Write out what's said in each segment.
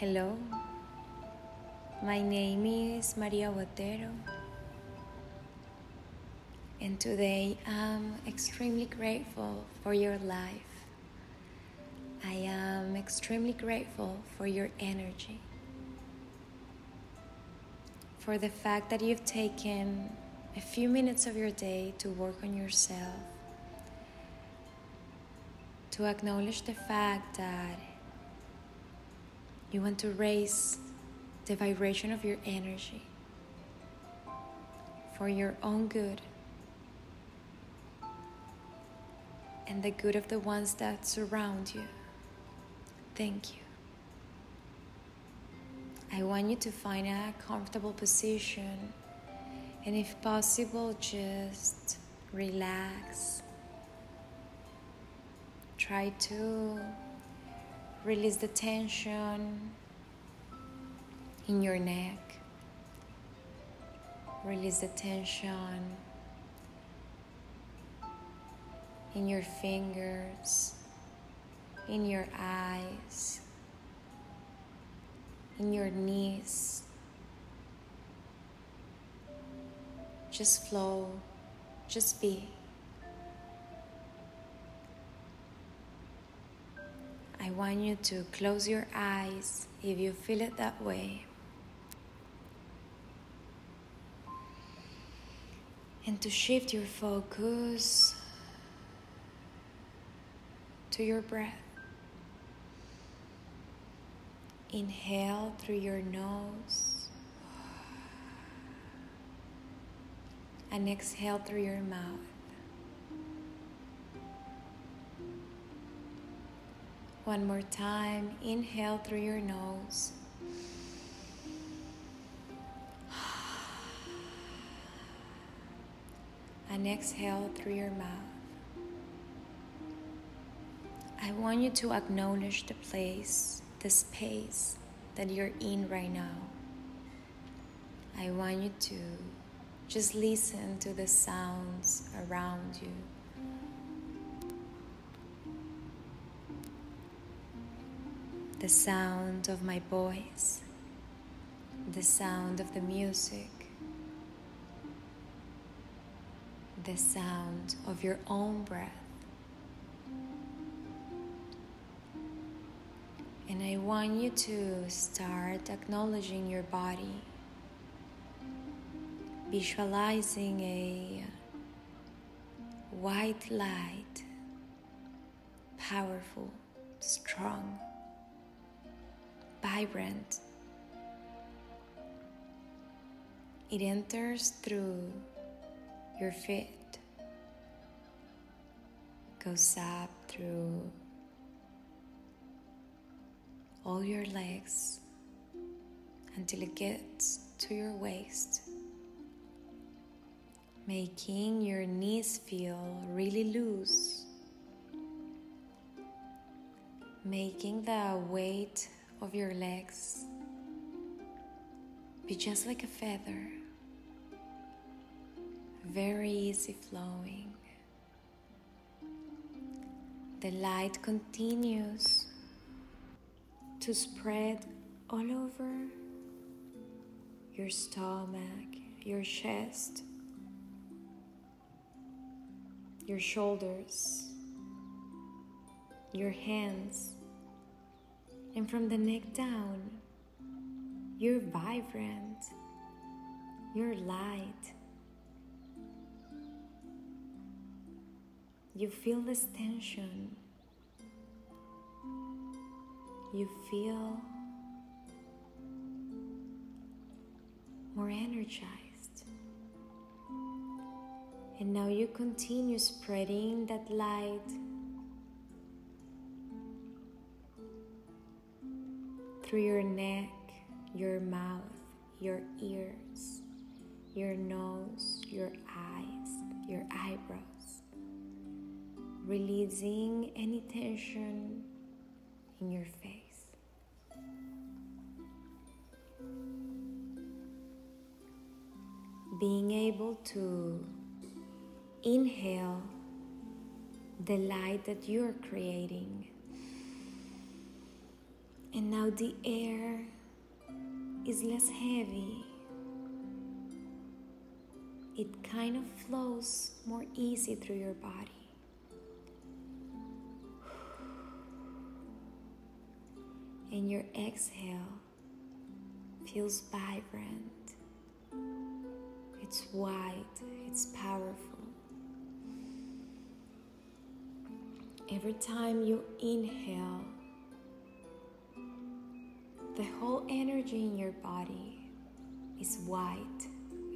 Hello, my name is Maria Botero, and today I'm extremely grateful for your life. I am extremely grateful for your energy, for the fact that you've taken a few minutes of your day to work on yourself, to acknowledge the fact that you want to raise the vibration of your energy for your own good and the good of the ones that surround you. Thank you. I want you to find a comfortable position and, if possible, just relax. Try to Release the tension in your neck. Release the tension in your fingers, in your eyes, in your knees. Just flow, just be. I want you to close your eyes if you feel it that way. And to shift your focus to your breath. Inhale through your nose and exhale through your mouth. One more time. Inhale through your nose. And exhale through your mouth. I want you to acknowledge the place, the space that you're in right now. I want you to just listen to the sounds around you. The sound of my voice, the sound of the music, the sound of your own breath. And I want you to start acknowledging your body, visualizing a white light, powerful, strong vibrant. It enters through your feet, goes up through all your legs until it gets to your waist, making your knees feel really loose, making the weight of your legs. Be just like a feather, very easy flowing. The light continues to spread all over your stomach, your chest, your shoulders, your hands and from the neck down, you're vibrant, you're light. You feel this tension. You feel more energized. And now you continue spreading that light through your neck, your mouth, your ears, your nose, your eyes, your eyebrows, releasing any tension in your face. Being able to inhale the light that you're creating And now the air is less heavy. It kind of flows more easy through your body. And your exhale feels vibrant. It's wide, it's powerful. Every time you inhale, the whole energy in your body is white,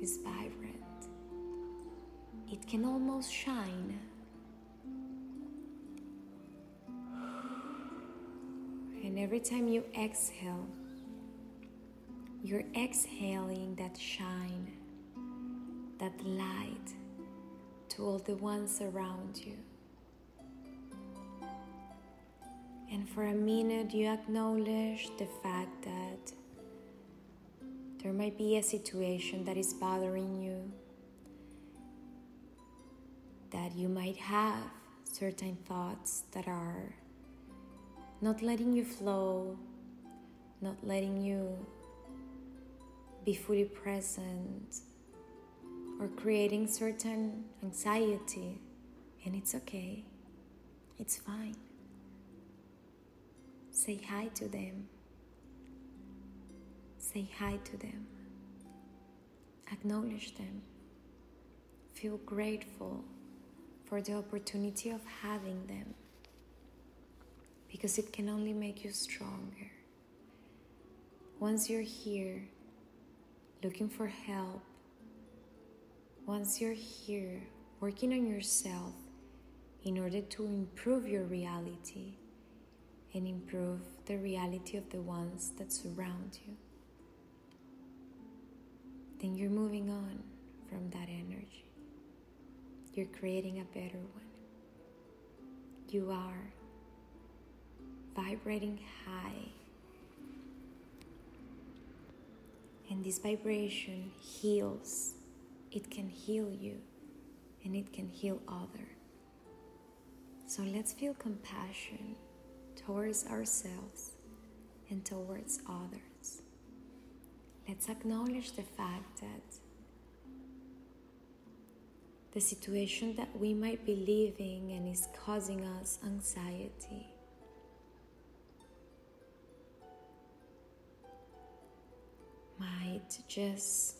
is vibrant. It can almost shine. And every time you exhale, you're exhaling that shine, that light to all the ones around you. And for a minute, you acknowledge the fact that there might be a situation that is bothering you, that you might have certain thoughts that are not letting you flow, not letting you be fully present, or creating certain anxiety, and it's okay, it's fine. Say hi to them. Say hi to them. Acknowledge them. Feel grateful for the opportunity of having them because it can only make you stronger. Once you're here looking for help, once you're here working on yourself in order to improve your reality, and improve the reality of the ones that surround you, then you're moving on from that energy. You're creating a better one. You are vibrating high. And this vibration heals. It can heal you and it can heal others. So let's feel compassion towards ourselves and towards others. Let's acknowledge the fact that the situation that we might be living and is causing us anxiety might just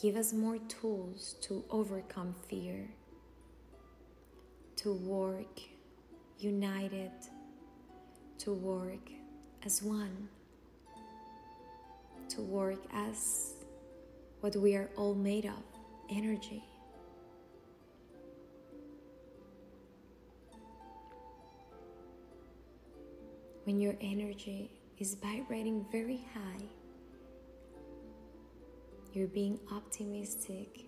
give us more tools to overcome fear, to work united to work as one, to work as what we are all made of energy. When your energy is vibrating very high, you're being optimistic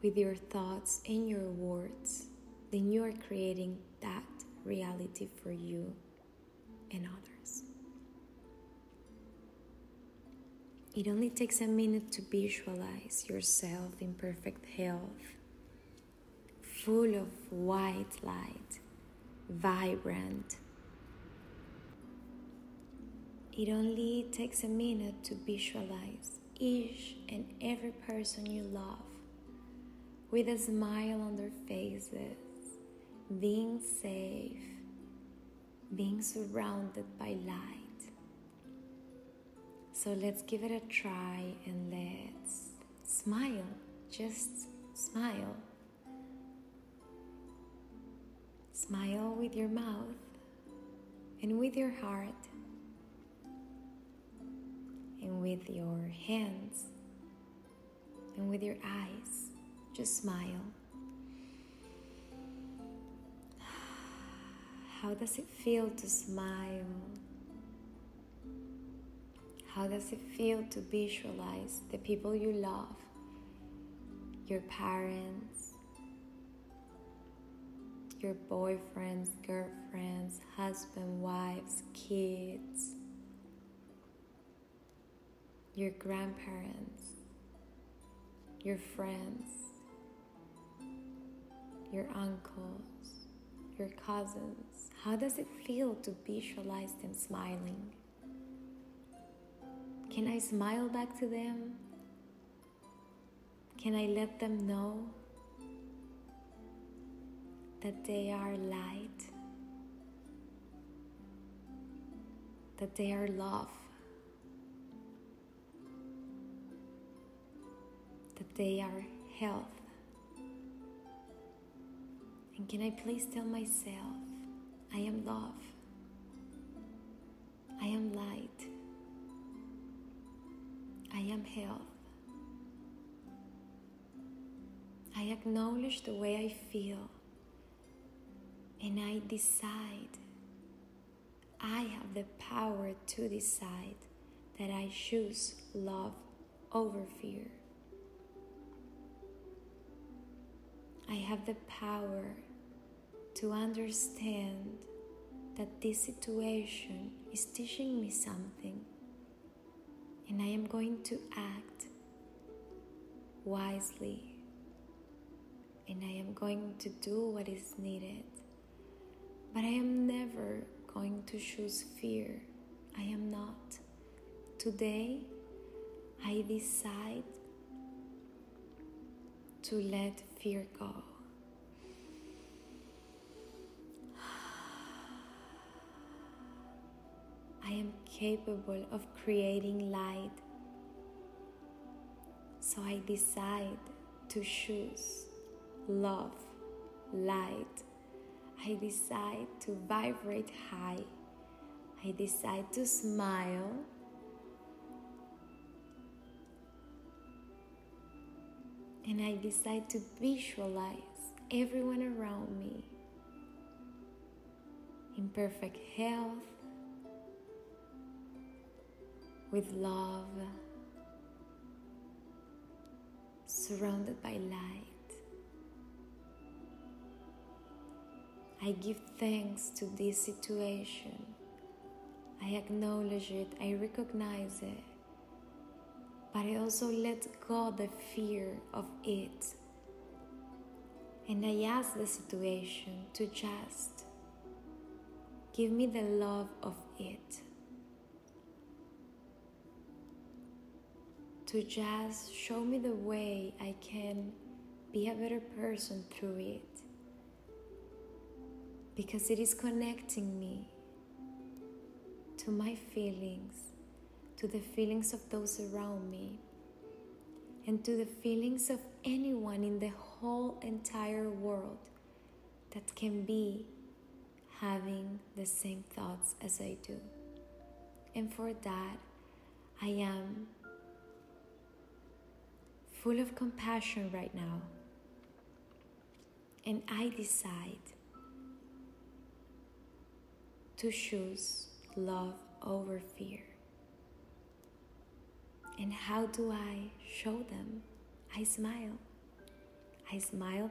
with your thoughts and your words, then you are creating that reality for you and others. It only takes a minute to visualize yourself in perfect health, full of white light, vibrant. It only takes a minute to visualize each and every person you love with a smile on their faces being safe, being surrounded by light. So let's give it a try and let's smile. Just smile. Smile with your mouth and with your heart and with your hands and with your eyes. Just smile. How does it feel to smile? How does it feel to visualize the people you love, your parents, your boyfriends, girlfriends, husband, wives, kids, your grandparents, your friends, your uncles, your cousins? How does it feel to visualize them smiling? Can I smile back to them? Can I let them know that they are light? That they are love? That they are health? And can I please tell myself, I am love, I am light, I am health. I acknowledge the way I feel and I decide. I have the power to decide that I choose love over fear. I have the power to understand that this situation is teaching me something and I am going to act wisely and I am going to do what is needed. But I am never going to choose fear. I am not. Today, I decide to let fear go. I am capable of creating light. So I decide to choose love, light. I decide to vibrate high. I decide to smile. And I decide to visualize everyone around me in perfect health, with love, surrounded by light. I give thanks to this situation. I acknowledge it, I recognize it, but I also let go the fear of it. And I ask the situation to just give me the love of it. to just show me the way I can be a better person through it. Because it is connecting me to my feelings, to the feelings of those around me, and to the feelings of anyone in the whole entire world that can be having the same thoughts as I do. And for that, I am full of compassion right now. And I decide to choose love over fear. And how do I show them? I smile. I smile.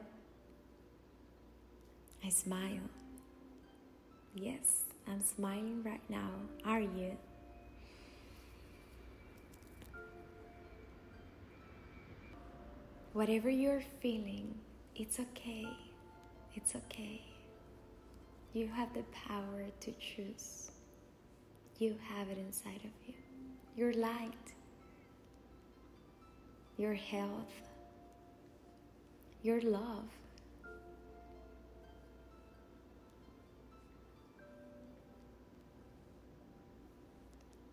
I smile. Yes, I'm smiling right now. Are you? Whatever you're feeling, it's okay. It's okay. You have the power to choose. You have it inside of you. Your light, your health, your love.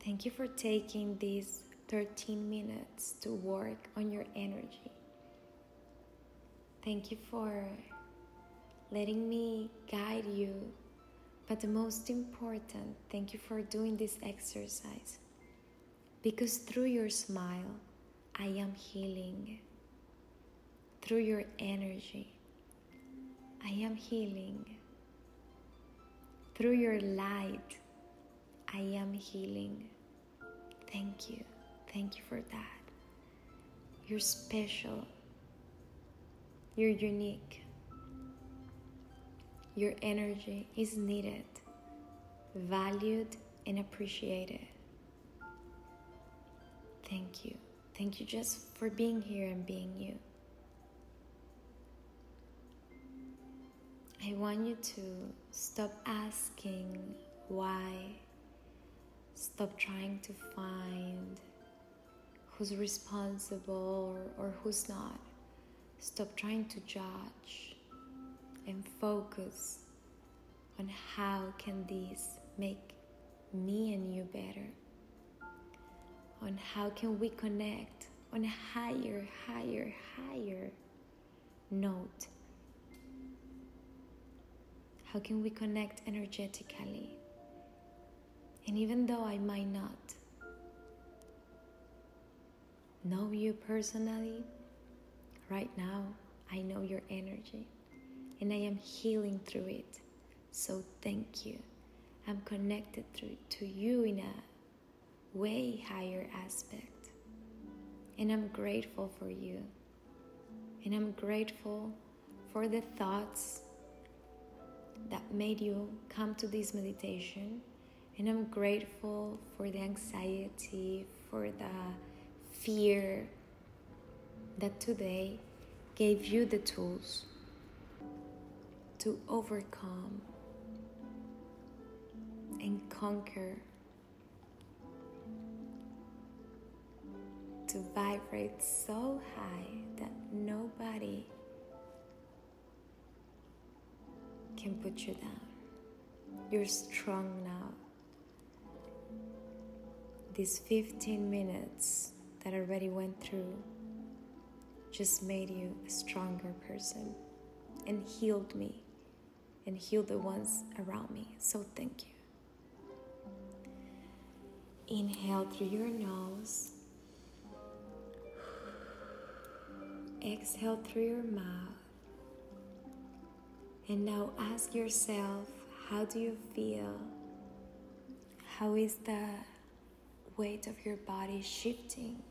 Thank you for taking these 13 minutes to work on your energy. Thank you for letting me guide you. But the most important, thank you for doing this exercise. Because through your smile, I am healing. Through your energy, I am healing. Through your light, I am healing. Thank you. Thank you for that. You're special. You're unique. Your energy is needed, valued, and appreciated. Thank you. Thank you just for being here and being you. I want you to stop asking why, stop trying to find who's responsible or, who's not. Stop trying to judge and focus on how can this make me and you better on how can we connect on a higher higher higher note. How can we connect energetically? And even though i might not know you personally right now i know your energy and i am healing through it. So thank you. I'm connected through, to you in a way higher aspect. And I'm grateful for you. And I'm grateful for the thoughts that made you come to this meditation. And I'm grateful for the anxiety, for the fear that today gave you the tools to overcome and conquer, to vibrate so high that nobody can put you down. You're strong now. These 15 minutes that I already went through just made you a stronger person and healed me and healed the ones around me. So thank you. Inhale through your nose. Exhale through your mouth. And now ask yourself how do you feel? How is the weight of your body shifting?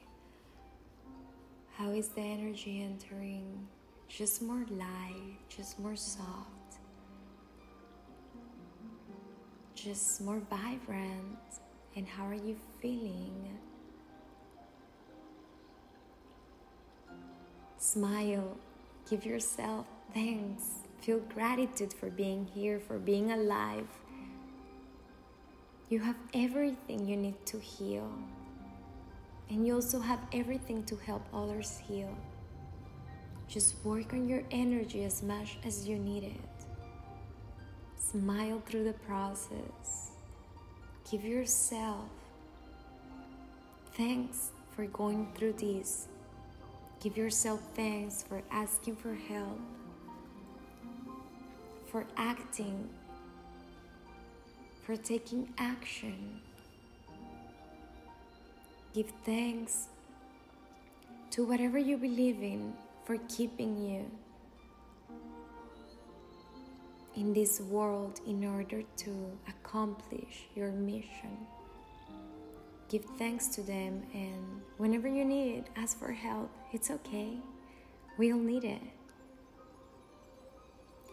How is the energy entering? Just more light, just more soft, just more vibrant. And how are you feeling? Smile, give yourself thanks, feel gratitude for being here, for being alive. You have everything you need to heal, and you also have everything to help others heal. Just work on your energy as much as you need it. Smile through the process. Give yourself thanks for going through this. Give yourself thanks for asking for help, for acting, for taking action. Give thanks to whatever you believe in for keeping you in this world in order to accomplish your mission. Give thanks to them, and whenever you need, it, ask for help. It's okay, we all need it.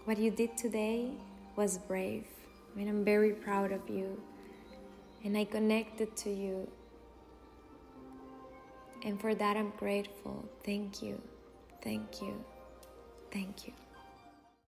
What you did today was brave. I mean, I'm very proud of you, and I connected to you. And for that, I'm grateful. Thank you. Thank you. Thank you.